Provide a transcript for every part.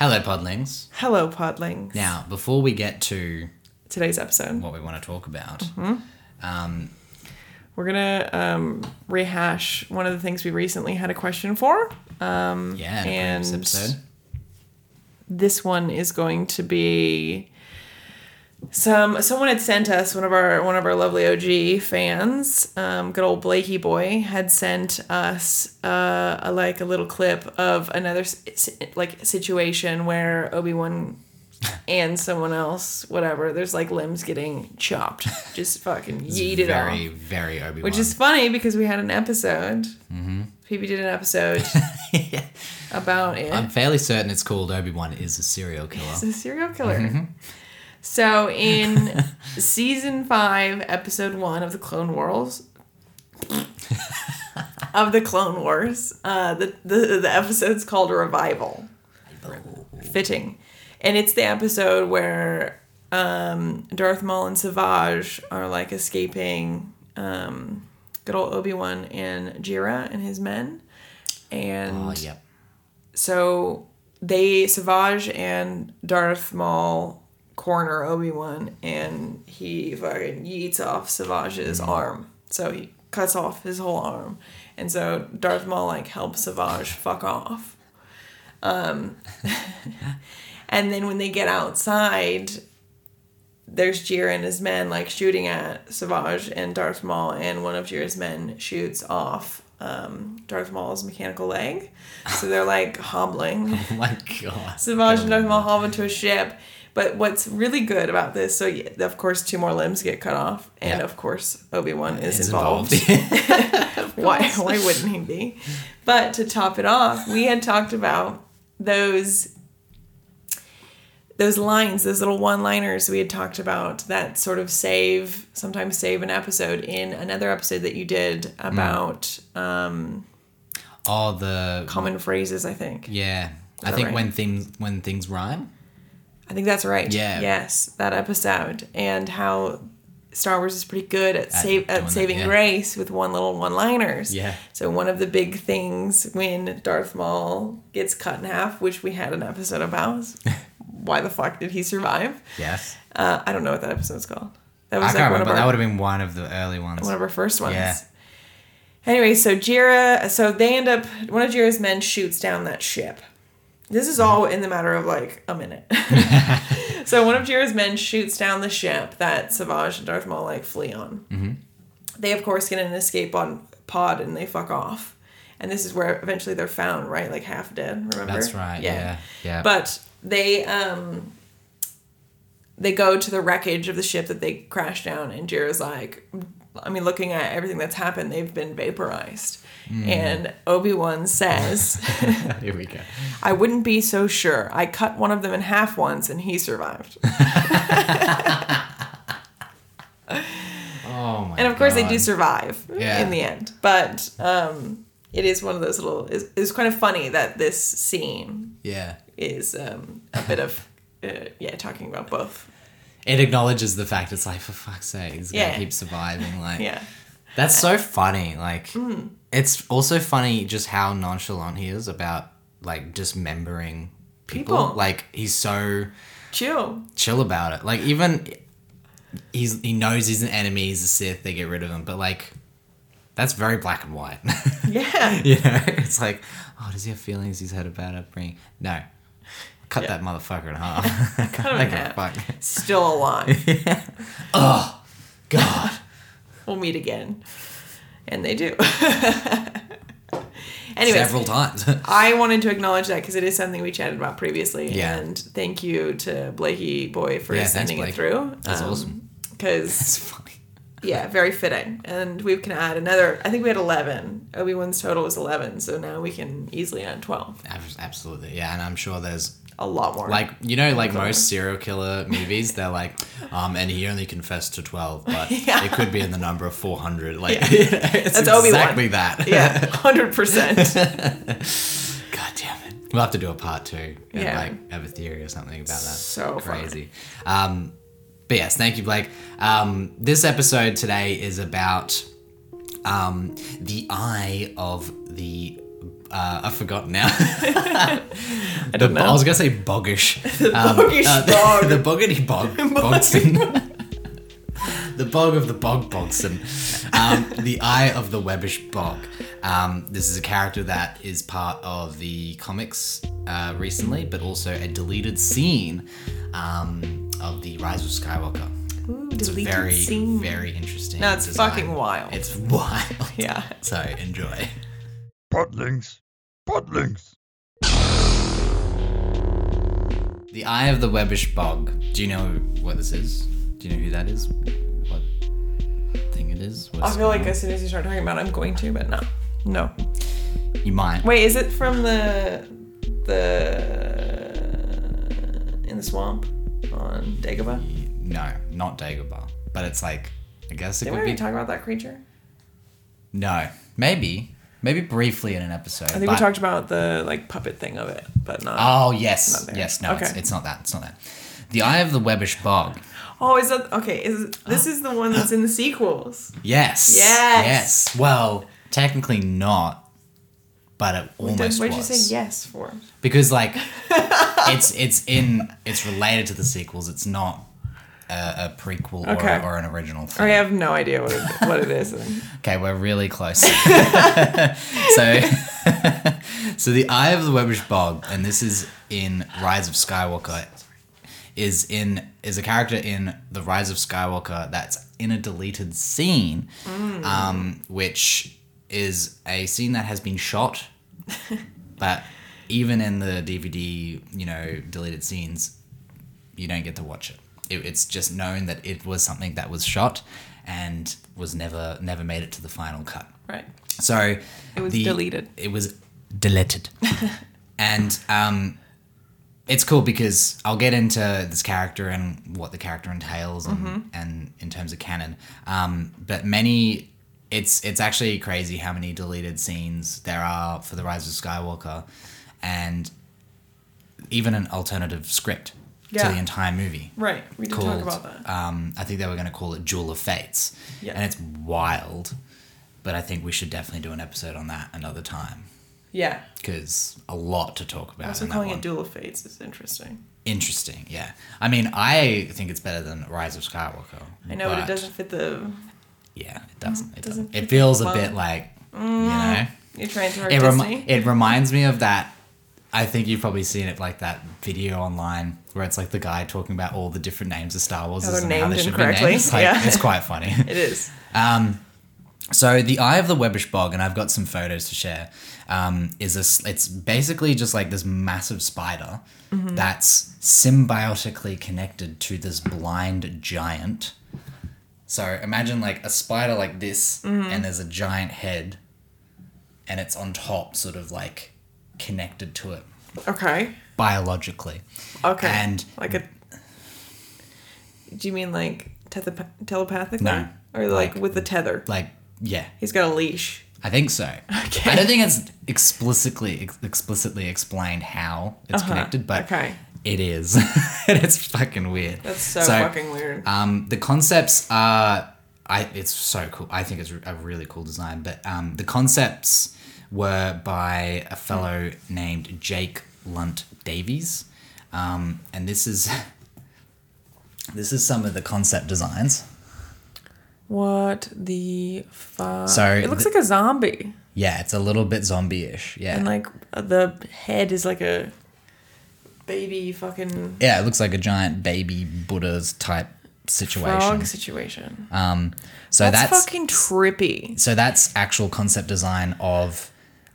Hello, Podlings. Hello, Podlings. Now, before we get to Today's episode, what we want to talk about, Mm-hmm. um, we're gonna um, rehash one of the things we recently had a question for. Um, yeah, in a previous and episode. this one is going to be some someone had sent us one of our one of our lovely OG fans, um, good old Blakey boy, had sent us uh, a, like a little clip of another like situation where Obi Wan and someone else, whatever, there's like limbs getting chopped, just fucking yeeted very, off. very very Obi Wan. Which is funny because we had an episode. Mm-hmm. PB did an episode about it. I'm fairly certain it's called Obi Wan is a serial killer. It's a serial killer. So in season five, episode one of the Clone Wars, of the Clone Wars, uh, the, the the episode's called Revival. Fitting, and it's the episode where um, Darth Maul and Savage are like escaping um, good old Obi Wan and Jira and his men, and Oh, yep. so they Savage and Darth Maul corner Obi Wan, and he fucking yeets off Savage's arm. So he cuts off his whole arm, and so Darth Maul like helps Savage fuck off. Um, and then when they get outside, there's Jira and his men like shooting at Savage and Darth Maul, and one of Jira's men shoots off um, Darth Maul's mechanical leg. So they're like hobbling. Oh my god. Savage and Darth Maul hobble to a ship. But what's really good about this, so yeah, of course, two more limbs get cut off, and of course, Obi Wan is It's involved. why? Why wouldn't he be? But to top it off, we had talked about those those lines, those little one-liners we had talked about that sort of save sometimes save an episode in another episode that you did about um, oh, the common phrases. I think. yeah. I think right? when things when things rhyme. I think that's right. Yeah. Yes, that episode and how Star Wars is pretty good at save at that, saving yeah. grace with one little one-liners. Yeah. So one of the big things when Darth Maul gets cut in half, which we had an episode about, why the fuck did he survive? Yes. Uh, I don't know what that episode's called. That was I was can't remember. of That would have been one of the early ones. one of our first ones. Yeah. Anyway, so Jira, so they end up one of Jira's men shoots down that ship. This is all in the matter of like a minute. so one of Jira's men shoots down the ship that Savage and Darth Maul like flee on. Mm-hmm. They of course get an escape on pod and they fuck off. And this is where eventually they're found, right? Like half dead. Remember? That's right. Yeah. Yeah. But they um they go to the wreckage of the ship that they crashed down and Jira's like I mean looking at everything that's happened, they've been vaporized. Hmm. And Obi-Wan says, Here we go. I wouldn't be so sure. I cut one of them in half once and he survived. Oh my. And of course they do survive Yeah. in the end. But um it is one of those little it's, it's kind of funny that this scene Yeah. is um, a bit of uh, yeah talking about both It acknowledges the fact it's like for fuck's sake, this Yeah. guy keeps surviving. Like yeah that's so funny. Like Hmm. it's also funny just how nonchalant he is about like dismembering people. People. Like he's so chill chill about it. Like even he's he knows he's an enemy, he's a Sith, they get rid of him, but like that's very black and white. yeah you know? It's like, oh, does he have feelings he's had a bad upbringing? No. Cut Yeah. that motherfucker in half. Cut him in I give a half. still alive Oh God. we'll meet again and they do Anyways, Several times. I wanted to acknowledge that because it is something we chatted about previously. Yeah. And thank you to Blakey Boy for Yeah, sending Blake. it through. That's um, awesome. Because, yeah, very fitting. And we can add another, I think we had 11. Obi Wan's total was 11. So now we can easily add 12. Absolutely, yeah, and I'm sure there's A lot more. like you know like most serial killer movies, they're like, um, and he only confessed to twelve, but Yeah. it could be in the number of four hundred. Like Yeah. it's That's Obi-Wan. exactly that. yeah, 100%. God damn it. We'll have to do a part two. And Yeah. like have a theory or something about that. So crazy. Um, but yes, thank you, Blake. Um, this episode today is about um, the eye of the uh, I forgot now. I The, don't know. I was gonna say boggish. The boggish bog. The, boggity bog. Bogston. the bog of the bog Bogston. Um, the eye of the Webbish bog. Um, this is a character that is part of the comics uh, recently, but also a deleted scene um, of the Rise of Skywalker. Ooh, It's very, scene. very interesting. No, it's design. fucking wild. It's wild. Yeah. So enjoy. Podlings. Podlings. The Eye of the Webbish Bog. Do you know what this is? Do you know who that is? What thing it is? I feel like going as soon as you start talking about it, I'm going to, but no. No. you might. Wait, is it from the the in the swamp on Dagobah? No, not Dagobah. But it's like, I guess it Did we could already be. talk about that creature? no, maybe, maybe briefly in an episode. I think we talked about the like puppet thing of it, but not. Oh yes, Not yes. No, it's, Okay. it's not that. It's not that. The Eye of the Webbish Bog. Oh, is that okay? Is this is the one that's in the sequels? Yes. Yes. Yes. Well, technically not, but it almost What'd you say yes for? because like it's it's in it's related to the sequels. It's not a, a prequel Okay. or, or an original thing. I have no idea what it, what it is. Okay, we're really close. so, so the Eye of the Webbish Bog, and this is in Rise of Skywalker, is in is a character in the Rise of Skywalker that's in a deleted scene, um, which is a scene that has been shot, but even in the DVD, you know, deleted scenes, you don't get to watch it. It. It's just known that it was something that was shot and was never never made it to the final cut. Right. So It was the- deleted. It was deleted, and um, it's cool because I'll get into this character and what the character entails, and, Mm-hmm. and in terms of canon. Um, but many, it's it's actually crazy how many deleted scenes there are for the Rise of Skywalker, and even an alternative script Yeah. to the entire movie Right. We did called. talk about that. Um, I think they were going to call it Duel of Fates, Yeah. and it's wild. But I think we should definitely do an episode on that another time Yeah. because a lot to talk about. Also calling it Duel of Fates is interesting. Interesting, yeah. I mean, I think it's better than Rise of Skywalker. I know, but, it doesn't fit the. Yeah, it doesn't. It doesn't doesn't. It feels a bit like you know. You're trying to It, remi- it reminds me of that. I think you've probably seen it like that video online where it's like the guy talking about all the different names of Star Wars and how they should be named. It's, like, Yeah. it's quite funny. it is. Um, so the Eye of the Webbish Bog, and I've got some photos to share. Um, is this? It's basically just like this massive spider that's symbiotically connected to this blind giant. So imagine like a spider like this, and there's a giant head, and it's on top, sort of like connected to it Okay. biologically. Okay. And like a. Do you mean like tethe- telepathically? No. Or like, Like- with the tether? like, yeah, He's got a leash. I think so. Okay. I don't think it's explicitly ex- explicitly explained how it's Uh-huh. connected, but Okay. it is, and it's fucking weird. That's so, fucking weird. Um, the concepts are, I it's so cool. I think it's a really cool design. But um, the concepts were by a fellow named Jake Lunt Davies, um, and this is this is some of the concept designs. What the fuck? So it looks the- like a zombie, Yeah, it's a little bit zombie-ish. Yeah, and like the head is like a baby fucking yeah, it looks like a giant baby Buddha's type situation. frog situation. Um, so that's, that's, fucking trippy. so that's actual concept design of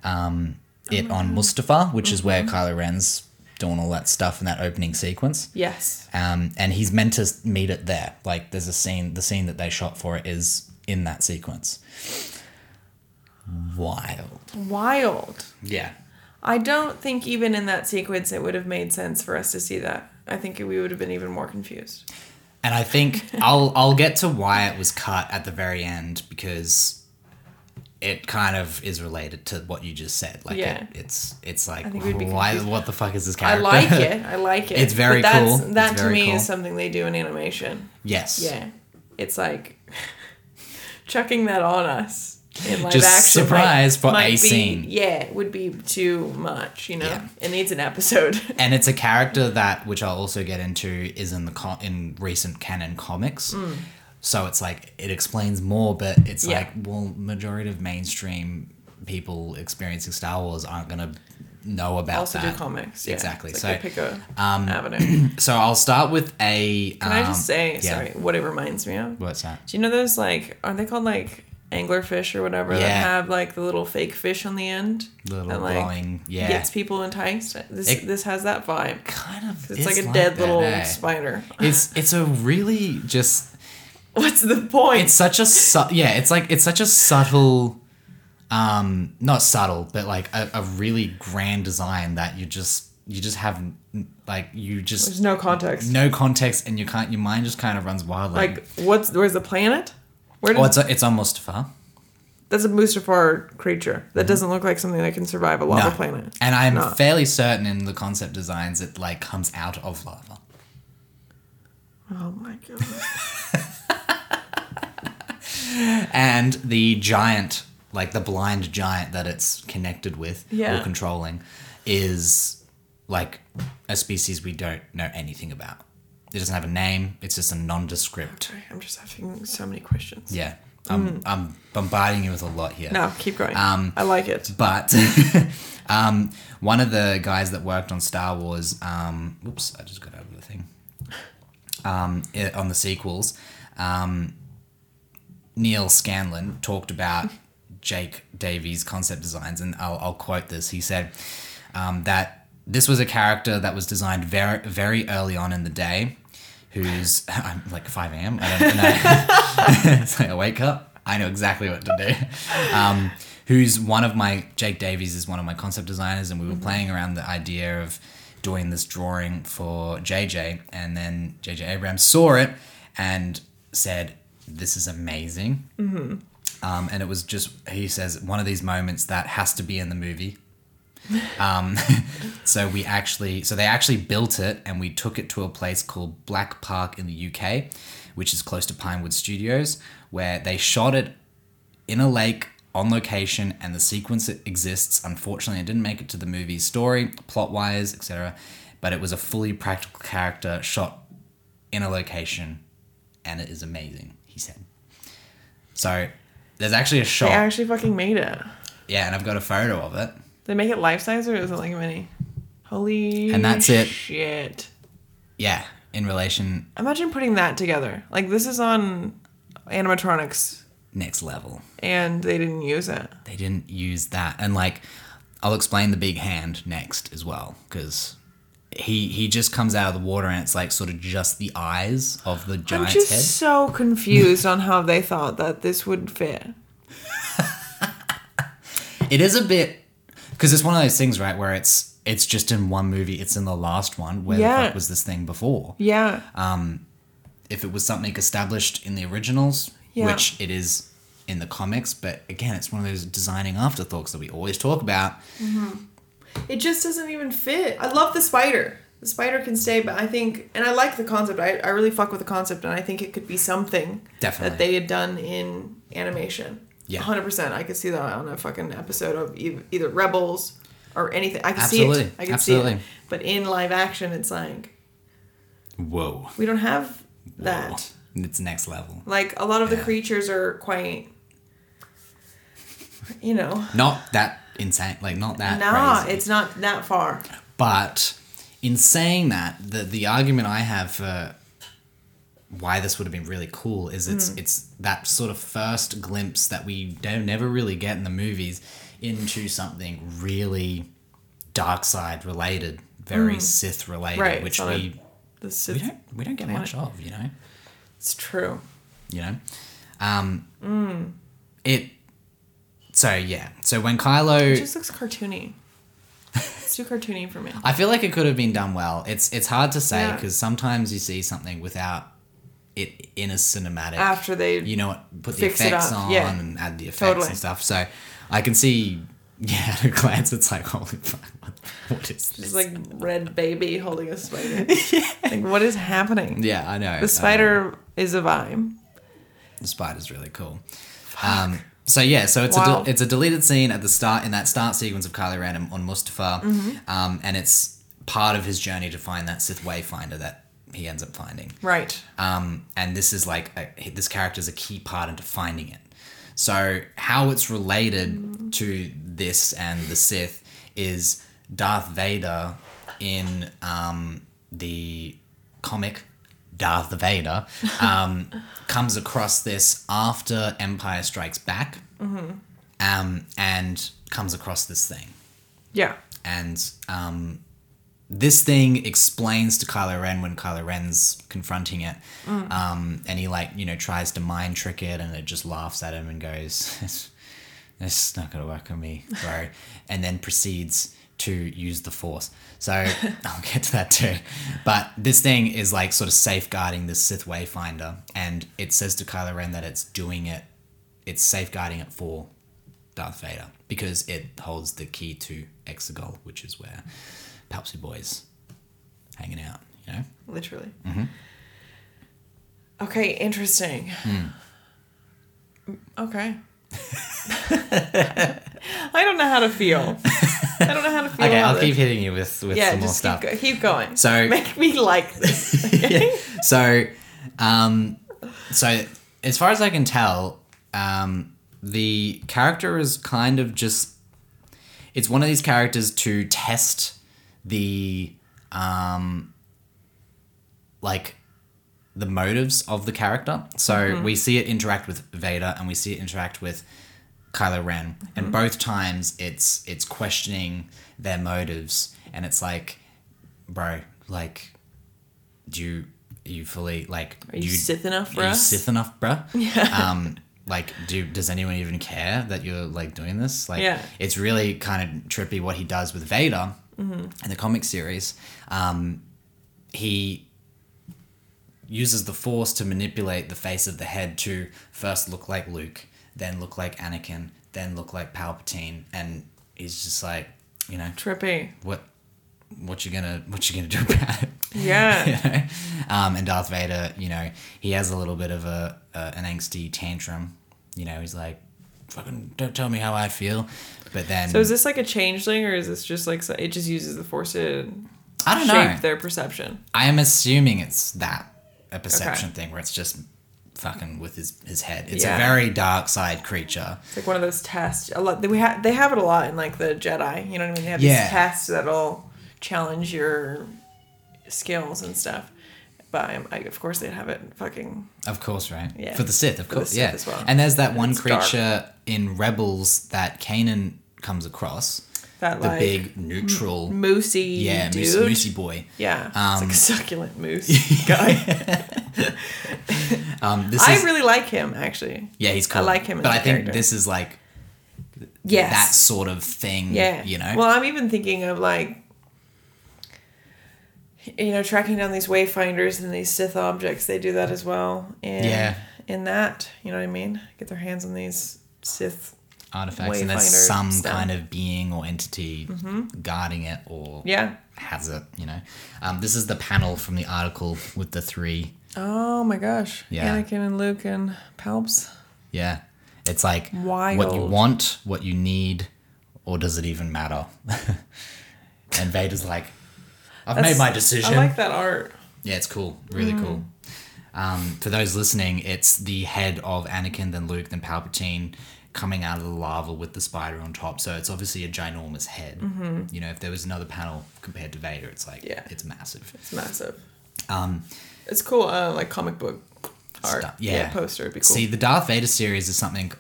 um, it on Mm-hmm. Mustafar, which is where Kylo Ren's doing all that stuff in that opening sequence. Yes. Um, and he's meant to meet it there. Like there's a scene, the scene that they shot for it is in that sequence. Wild. Wild. Yeah. I don't think even in that sequence it would have made sense for us to see that. I think we would have been even more confused. And I think I'll I'll get to why it was cut at the very end because it kind of is related to what you just said. Like Yeah. it, it's it's like I think we'd be why what the fuck is this character? I like it. I like it. It's very but that's, cool. That It's to me cool. is something they do in animation. yes. Yeah. It's like chucking that on us in live Just action. surprise for might a be- scene. Yeah, would be too much. You know, Yeah. it needs an episode. and it's a character that which I'll also get into is in the co- in recent canon comics. Mm. So it's like it explains more, but it's. Yeah. like well, majority of mainstream people experiencing Star Wars aren't gonna know about also that. do comics. Yeah. Exactly. It's so like pick a um, avenue. so I'll start with a. Can I just say, yeah. sorry, what it reminds me of? What's that? Do you know those like are they called like anglerfish or whatever that Yeah. have like the little fake fish on the end Little that like glowing, yeah. gets people enticed? This It- this has that vibe. Kind of. It's, like a dead that, little eh? spider. It's it's a really just What's the point? it's such a su- yeah it's like it's such a subtle um not subtle but like a, a really grand design that you just you just have like you just There's no context. no context and you can't your mind just kind of runs wild like, Like what's where's the planet? Where did, oh it's it's on Mustafar that's a Mustafar creature. That doesn't look like something that can survive a lava planet. and I'm No. fairly certain in the concept designs it like comes out of lava Oh my god. and the giant like the blind giant that it's connected with Yeah. or controlling is like a species we don't know anything about it doesn't have a name it's just a nondescript Sorry, I'm just having so many questions. yeah i'm, I'm bombarding you with a lot here Mm. No, keep going. Um, I like it. but um, one of the guys that worked on Star Wars, um, whoops, I just got over the thing. Um, i- on the sequels, um, Neal Scanlan talked about Jake Davies' concept designs, and I'll, I'll quote this. He said um, that this was a character that was designed very, very early on in the day, who's I'm like 5 a.m. I don't know. it's like I wake up. I know exactly what to do. Um, who's one of my Jake Davies is one of my concept designers, and we were playing around the idea of doing this drawing for JJ, and then JJ Abrams saw it and said, "This is amazing." Um, and it was just he says one of these moments that has to be in the movie. Um, so we actually, so they actually built it, and we took it to a place called Black Park in the UK, which is close to Pinewood Studios, where they shot it in a lake on location, and the sequence it exists. Unfortunately, it didn't make it to the movie story, plot wise, etc. But it was a fully practical character shot in a location, and it is amazing. He said. So there's actually a shot. They actually fucking made it. yeah, and I've got a photo of it. They make it life size or is it like a mini? Holy And that's it. Shit. Yeah, in relation Imagine putting that together. Like this is on animatronics next level. and they didn't use it. They didn't use that, and like I'll explain the big hand next as well because he he just comes out of the water and it's like sort of just the eyes of the giant's I'm just head. so confused on how they thought that this would fit. It is a bit because it's one of those things, right, where it's it's just in one movie. It's in the last one. Where the fuck was this thing before? Yeah. Um, If it was something established in the originals, Yeah. which it is in the comics, but again, it's one of those designing afterthoughts that we always talk about. It just doesn't even fit. I love the spider. The spider can stay, but I think, and I like the concept. I, I really fuck with the concept, and I think it could be something Definitely. that they had done in animation. Yeah. 100%. I could see that on a fucking episode of either Rebels or anything. I could see Absolutely. it. I could see Absolutely. it. But in live action, it's like, Whoa, we don't have that. it's next level. Like, a lot of the creatures are quite, you know, Not that insane, like not that nah, crazy. it's not that far. But in saying that, the the argument I have for why this would have been really cool is it's Mm. it's that sort of first glimpse that we don't never really get in the movies into something really dark side related, very Sith related, Mm. Right, which we The we don't we don't get much of, you know. It's true. You know? Um Mm. it so yeah. So when Kylo It just looks cartoony. It's too cartoony for me. I feel like it could have been done well. It's it's hard to say Yeah. because sometimes you see something without it in a cinematic. After they you know put the effects on yeah. and add the effects Totally. and stuff. So I can see, yeah, at a glance, it's like holy fuck, what, is this? It's like red baby holding a spider. Like what is happening? yeah, I know. The spider is a vibe. the spider's really cool. Um, so yeah, so it's a de- it's a deleted scene at the start in that start sequence of Kylo Ren on- Mustafar, Mm-hmm. um, and it's part of his journey to find that Sith Wayfinder that he ends up finding. Right. Um, and this is like a, this character is a key part into finding it. So how it's related to this and the Sith is Darth Vader in um, the comic Darth Vader um, comes across this after Empire Strikes Back, um, and comes across this thing. Yeah. and um, this thing explains to Kylo Ren when Kylo Ren's confronting it, um, and he like you know tries to mind trick it, and it just laughs at him and goes, "It's, it's not gonna work on me, bro," and then proceeds to use the Force. So I'll get to that too, but this thing is like sort of safeguarding the Sith Wayfinder, and it says to Kylo Ren that it's doing it, it's safeguarding it for Darth Vader because it holds the key to Exegol, which is where Palpsy Boys hanging out. You know, Literally. Mm-hmm. Okay, interesting. Hmm. Okay. I don't know how to feel. I don't know how to feel. About it. Okay, I'll this. keep hitting you with with Yeah, some more stuff. keep, go- keep going. So- make me like this. Okay? so, um, so as far as I can tell, um, the character is kind of just. It's one of these characters to test the, um, like, the motives of the character. So we see it interact with Vader, and we see it interact with Kylo Ren, and both times it's it's questioning their motives, and it's like, bro, like, do you are you fully like Are you do Sith enough for are you? Sith enough, bruh? Yeah. Um, like, do does anyone even care that you're like doing this? Like, Yeah. it's really kind of trippy what he does with Vader Mm-hmm. in the comic series. Um, he uses the Force to manipulate the face of the head to first look like Luke, then look like Anakin, then look like Palpatine, and he's just like, you know, Trippy. what, what you gonna, what you gonna do about it? Yeah. you know? um, and Darth Vader, you know, he has a little bit of a, a an angsty tantrum. You know, he's like, "Fucking don't tell me how I feel." But then, So is this like a changeling, or is this just like so- it just uses the force to I don't shape know. their perception? I am assuming it's that a perception thing where it's just fucking with his his head. It's Yeah. a very dark side creature. It's like one of those tests. A lot we have they have it a lot in like the Jedi. You know what I mean? They have Yeah. these tests that'll challenge your skills and stuff. But I'm, I, of course they'd have it fucking Of course, right? Yeah. For the Sith, of For course, Sith yeah. well. And there's that one It's dark. creature in Rebels that Kanan comes across, that the like big neutral, moosey yeah, dude. moosey, boy. Yeah, it's Um, like a succulent moose guy. Um, this I is really like him actually. yeah, he's cool. like him but I think character. this is like Yes. that sort of thing. Yeah. you know. Well, I'm even thinking of like, you know, tracking down these wayfinders and these Sith objects. They do that as well. And Yeah. In that, you know what I mean? Get their hands on these Sith. artifacts and there's some stuff. kind of being or entity guarding it or Yeah. has it you know um, this is the panel from the article with the three Oh my gosh. Yeah. Anakin and Luke and Palps. yeah it's like what you want what you need or does it even matter and vader's like i've made my decision I like that art. yeah it's cool really cool um, for those listening it's the head of anakin then luke then palpatine coming out of the lava with the spider on top so it's obviously a ginormous head you know if there was another panel compared to vader it's like Yeah. it's massive It's massive. um, It's cool. Uh, like comic book art. Stuff, yeah. Poster. It'd be cool. See, the Darth Vader series is something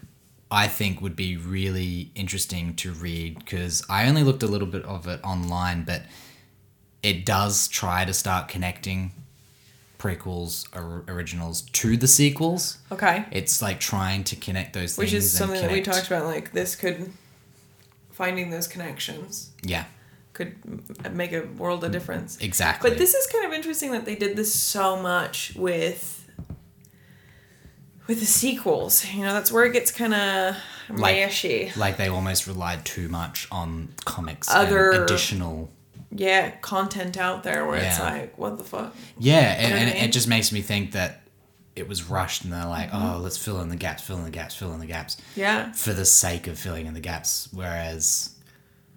I think would be really interesting to read because I only looked a little bit of it online, but it does try to start connecting prequels or originals to the sequels. okay. It's like trying to connect those Which things. is something that we talked about. Like this could finding those connections Yeah, could make a world of difference. exactly. But this is kind of interesting that they did this so much with with the sequels. You know, that's where it gets kind of Like- mashy. like they almost relied too much on comics Other- and additional. Yeah, content out there where it's like, what the fuck? Yeah, and, know and it just makes me think that it was rushed and they're like, mm-hmm. oh, let's fill in the gaps, fill in the gaps, fill in the gaps Yeah. for the sake of filling in the gaps. Whereas,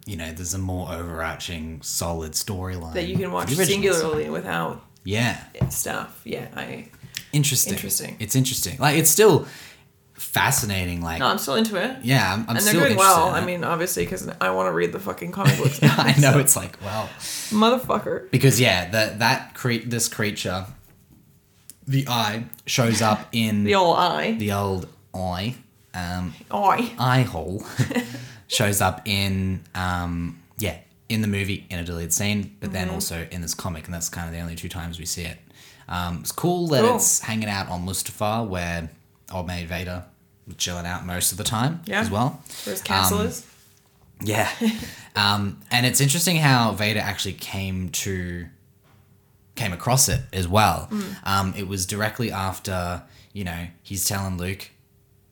you know, there's a more overarching, solid storyline That you can watch singularly without Yeah, stuff. Yeah, I interesting. Interesting. It's interesting. Like it's still fascinating. Like no, I'm still into it. yeah, I'm, I'm and they're still doing well. I mean, obviously, because I want to read the fucking comic books. I know so- it's like well motherfucker. because yeah, that that cre- this creature, the eye shows up in The old eye. the old eye, um, eye. eye hole, shows up in um, yeah in the movie in a deleted scene, but Mm-hmm. then also in this comic, and that's kind of the only two times we see it. Um, it's cool that Cool. it's hanging out on Mustafar, where old mate Vader was chilling out most of the time Yeah. as well. Where his castle Um, is. Yeah. um, and it's interesting how Vader actually came to came across it as well. Um, it was directly after, you know, he's telling Luke,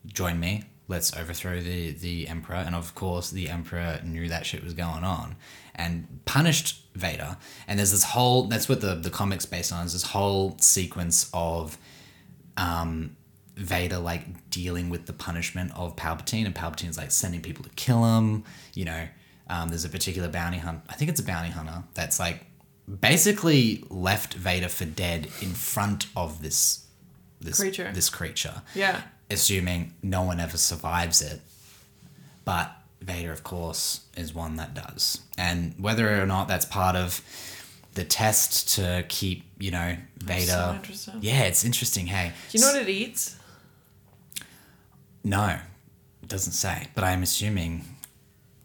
join me, let's overthrow the, the Emperor. And of course, the Emperor knew that shit was going on and punished Vader. And there's this whole, that's what the, the comic's based on, is this whole sequence of um, Vader like dealing with the punishment of Palpatine, and Palpatine's like sending people to kill him. You know, um, there's a particular bounty hunt. I think it's a bounty hunter that's like basically left Vader for dead in front of this this Creature. This creature, Yeah. Assuming no one ever survives it. But Vader, of course, is one that does, and whether or not that's part of the test to keep you know Vader. interested. Yeah, it's interesting. Hey, Do you know what it eats? no, it doesn't say, but I'm assuming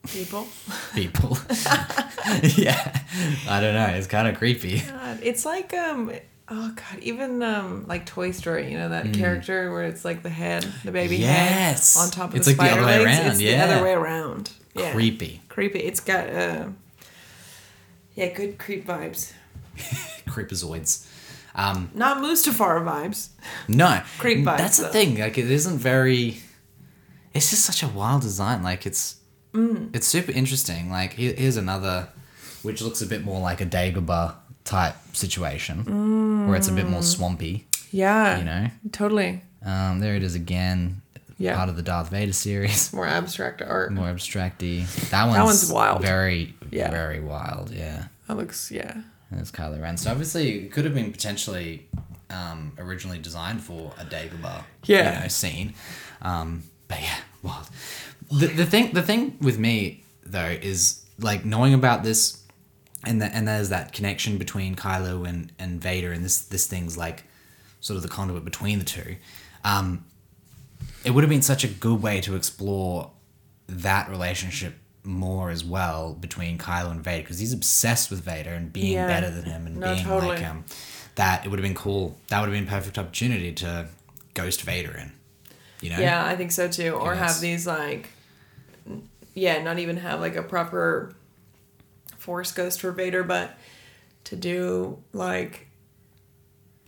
People. people. yeah, I don't know. It's kind of creepy. God, it's like um. Oh god, even um like Toy Story, you know that character where it's like the head, the baby Mm. Yes. head on top of It's the like the spider other way around, It's yeah. the other way around. Yeah. Creepy, Creepy. It's got uh yeah, good creep vibes. creepazoids. Um, Not Mustafar vibes. no, Creep vibes, That's the thing. Like, it isn't very. It's just such a wild design. Like, it's Mm. it's super interesting. Like, here's another, which looks a bit more like a Dagobah type situation, where it's a bit more swampy. Yeah. You know, Totally. um, there it is again. Yeah. Part of the Darth Vader series. More abstract art. more abstracty. That one's, one's wild. Very, Yeah. very wild. Yeah, That looks yeah. and it's Kylo Ren. So obviously, it could have been potentially um, originally designed for a Dagobah, Yeah. you know, scene. Um, but yeah, wild. The, the thing, the thing with me though is like knowing about this, and that and there's that connection between Kylo and and Vader, and this this thing's like sort of the conduit between the two. Um, it would have been such a good way to explore that relationship more as well between Kylo and Vader because he's obsessed with Vader and being Yeah. better than him and No, being totally. like him. That it would have been cool. That would have been a perfect opportunity to ghost Vader in. You know? Yeah, I think so too. Or Yes. have these like, yeah, not even have like a proper Force Ghost for Vader, but to do like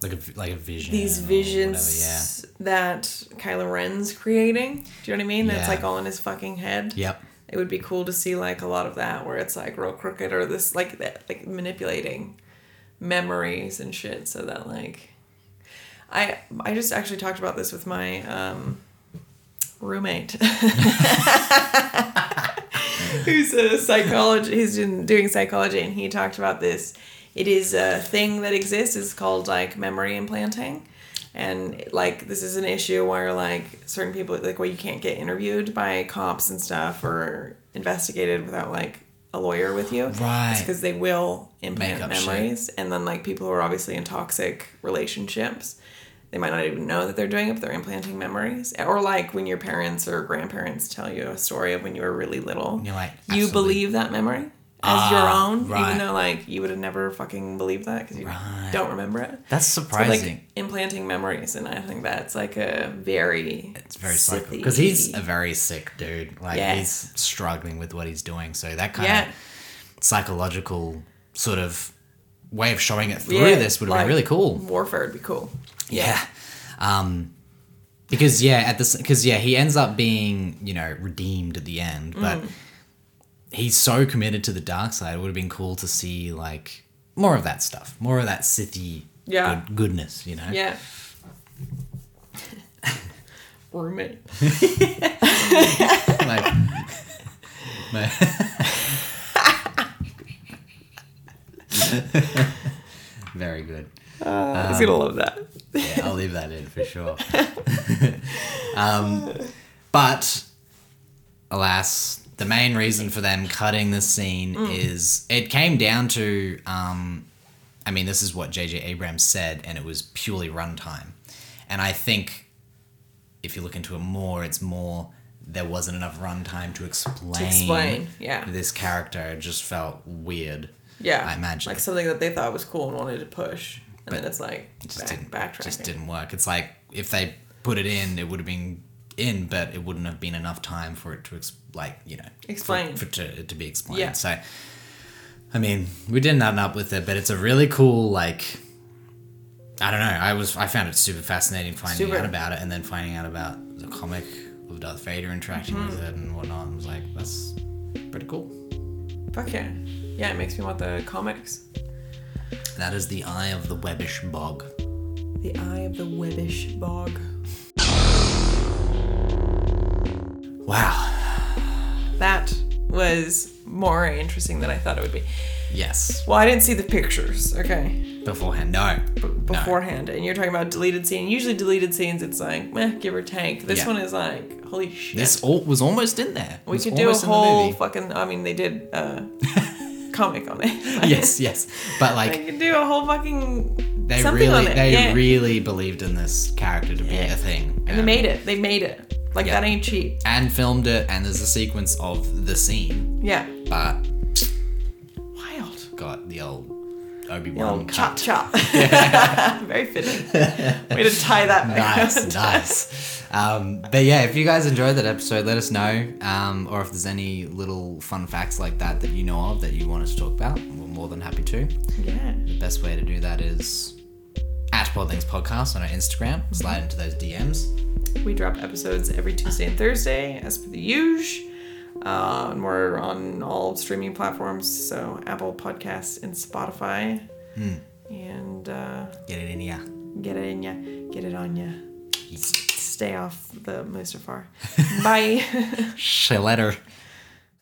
Like a like a vision. these visions that Kylo Ren's creating. Do you know what I mean? That's Yeah. like all in his fucking head. Yep. It would be cool to see like a lot of that where it's like real crooked or this like that like manipulating memories and shit so that like I I just actually talked about this with my um roommate who's a psychology he's been doing psychology and he talked about this. It is a thing that exists. It's called like memory implanting. And like this is an issue where like certain people like where you can't get interviewed by cops and stuff or investigated without like a lawyer with you. Right. because they will implant up shit. memories. And then like people who are obviously in toxic relationships they might not even know that they're doing it but they're implanting memories or like when your parents or grandparents tell you a story of when you were really little you're like, you believe that memory as your Ah, own right. even though like you would have never fucking believed that because you Right. don't remember it That's so, surprising. like implanting memories and i think that's like a very it's very psycho Sithy. because he's a very sick dude. Like Yeah. he's struggling with what he's doing. So that kind yeah of psychological sort of way of showing it through Yeah, this would have like, been really cool. warfare would be cool Yeah. Um, because yeah, at this because yeah, he ends up being you know redeemed at the end, but Mm. he's so committed to the dark side. It would have been cool to see like more of that stuff, more of that Sithy Yeah. good, goodness. You know. yeah roommate. like, my- very good. Uh, he's gonna love that. Yeah, I'll leave that in for sure. um, but alas, the main reason for them cutting the scene is it came down to. Um, I mean, this is what J.J. Abrams said, and it was purely runtime. And I think if you look into it more, it's more there wasn't enough runtime to explain, explain, yeah. this character. It just felt weird. Yeah, I imagine. like something that they thought was cool and wanted to push, and then it's like It just back, didn't backtracking. just didn't work. It's like if they put it in, it would have been in, but it wouldn't have been enough time for it to ex- like you know Explain. for, to to be explained. Yeah. So, I mean, we didn't end up with it, but it's a really cool like. I don't know. I was I found it super fascinating finding Super. out about it, and then finding out about the comic of Darth Vader interacting with Mm-hmm. it and whatnot. I was like, that's pretty cool. Fuck yeah, yeah. It makes me want the comics. That is the Eye of the Webbish Bog. The Eye of the Webbish Bog. Wow. That was more interesting than I thought it would be. Yes. Well, I didn't see the pictures. Okay. Beforehand, no. b- beforehand, and you're talking about deleted scene. Usually, deleted scenes, it's like meh, give or take. This Yeah. one is like holy shit. This all was almost in there. We could do a almost in the whole fucking. I mean, they did uh, comic on it. yes, yes, but I like could do a whole fucking they something really, they yeah. really believed in this character to be a thing, and they made it. They made it. Like Yeah. that ain't cheap. and filmed it. And there's a sequence of the scene, Yeah. but Wild. got the old Obi Wan know, chop cut. chop. Very fitting. Way to tie that back. nice, nice. Um, but yeah, if you guys enjoyed that episode, let us know. Um, or if there's any little fun facts like that that you know of that you want us to talk about, we're more than happy to. Yeah. The best way to do that is at Podlings Podcast on our Instagram. Slide into those DMs. We drop episodes every Tuesday and Thursday, as per the usual. Uh, and we're on all streaming platforms, so Apple Podcasts and Spotify. Hmm. And uh, Get it in ya. get it in ya, get it on ya. Stay off the Mustafar. Bye. See you later.